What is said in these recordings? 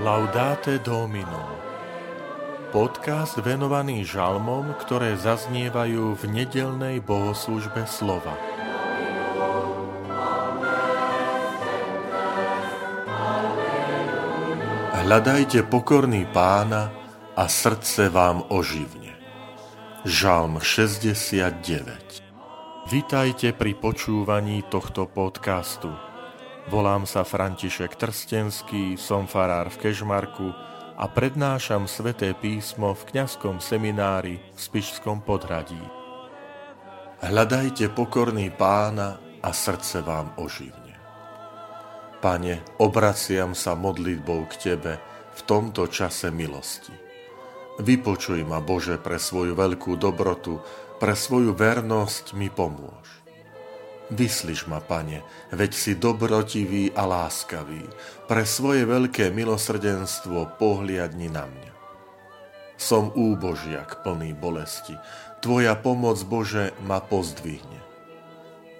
Laudate Domino Podcast venovaný žalmom, ktoré zaznievajú v nedelnej bohoslužbe slova. Hľadajte pokorný pána a srdce vám oživne. Žalm 69 Vitajte pri počúvaní tohto podcastu. Volám sa František Trstenský, som farár v Kežmarku a prednášam sveté písmo v kňazskom seminári v Spišskom podhradí. Hľadajte pokorný pána a srdce vám oživne. Pane, obraciam sa modlitbou k Tebe v tomto čase milosti. Vypočuj ma, Bože, pre svoju veľkú dobrotu, pre svoju vernosť mi pomôž. Vyslyš ma, pane, veď si dobrotivý a láskavý. Pre svoje veľké milosrdenstvo pohliadni na mňa. Som úbožiak plný bolesti. Tvoja pomoc, Bože, ma pozdvihne.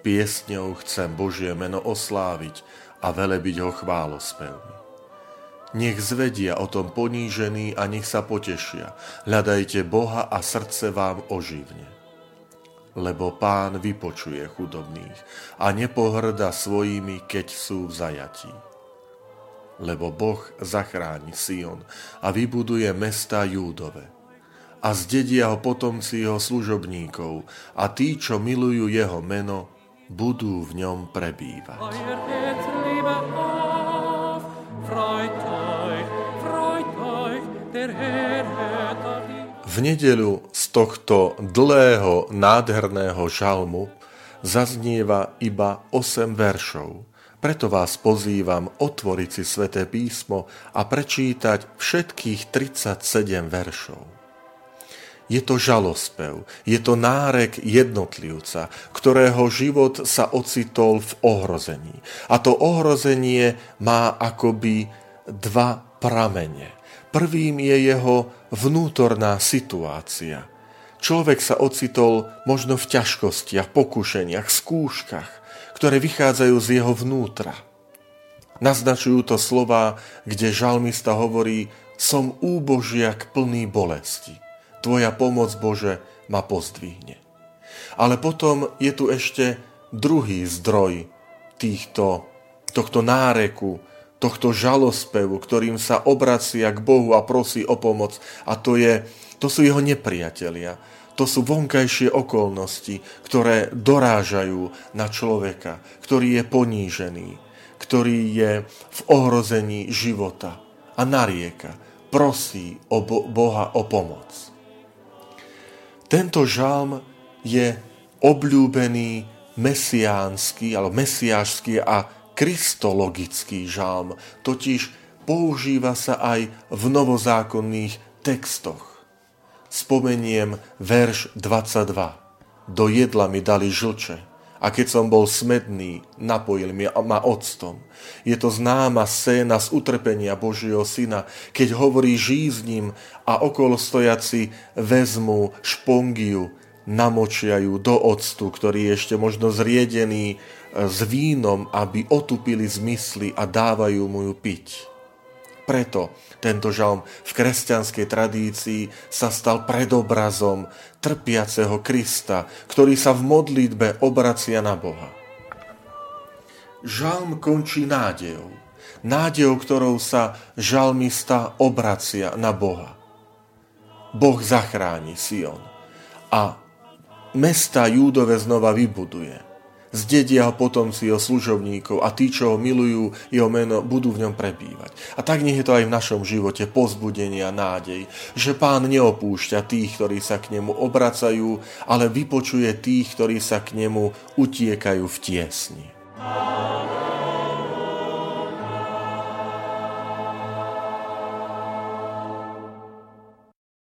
Piesňou chcem Božie meno osláviť a velebiť ho chválospevmi. Nech zvedia o tom ponížení a nech sa potešia. Hľadajte Boha a srdce vám oživne lebo pán vypočuje chudobných a nepohrda svojimi, keď sú v zajatí. Lebo Boh zachráni Sion a vybuduje mesta Júdove. A zdedia ho potomci jeho služobníkov a tí, čo milujú jeho meno, budú v ňom prebývať. Freut euch, freut euch, der Herr v nedeľu z tohto dlhého, nádherného žalmu zaznieva iba 8 veršov. Preto vás pozývam otvoriť si sväté písmo a prečítať všetkých 37 veršov. Je to žalospev, je to nárek jednotlivca, ktorého život sa ocitol v ohrození. A to ohrozenie má akoby dva pramene. Prvým je jeho vnútorná situácia. Človek sa ocitol možno v ťažkostiach, pokušeniach, skúškach, ktoré vychádzajú z jeho vnútra. Naznačujú to slova, kde žalmista hovorí som úbožiak plný bolesti. Tvoja pomoc, Bože, ma pozdvihne. Ale potom je tu ešte druhý zdroj týchto, tohto náreku, tohto žalospevu, ktorým sa obracia k Bohu a prosí o pomoc. A to, je, to sú jeho nepriatelia. To sú vonkajšie okolnosti, ktoré dorážajú na človeka, ktorý je ponížený, ktorý je v ohrození života a narieka, prosí o Boha o pomoc. Tento žalm je obľúbený mesiánsky, alebo mesiášsky a kristologický žalm, totiž používa sa aj v novozákonných textoch. Spomeniem verš 22. Do jedla mi dali žlče a keď som bol smedný, napojil ma octom. Je to známa scéna z utrpenia Božieho syna, keď hovorí žízním a okolo stojaci vezmu špongiu, namočia ju do octu, ktorý je ešte možno zriedený s vínom, aby otupili zmysly a dávajú mu ju piť. Preto tento žalm v kresťanskej tradícii sa stal predobrazom trpiaceho Krista, ktorý sa v modlitbe obracia na Boha. Žalm končí nádejou. Nádejou, ktorou sa žalmista obracia na Boha. Boh zachráni Sion a mesta Júdove znova vybuduje zdedia ho potomci jeho služovníkov a tí, čo ho milujú, jeho meno, budú v ňom prebývať. A tak nech je to aj v našom živote pozbudenie a nádej, že pán neopúšťa tých, ktorí sa k nemu obracajú, ale vypočuje tých, ktorí sa k nemu utiekajú v tiesni. Amen.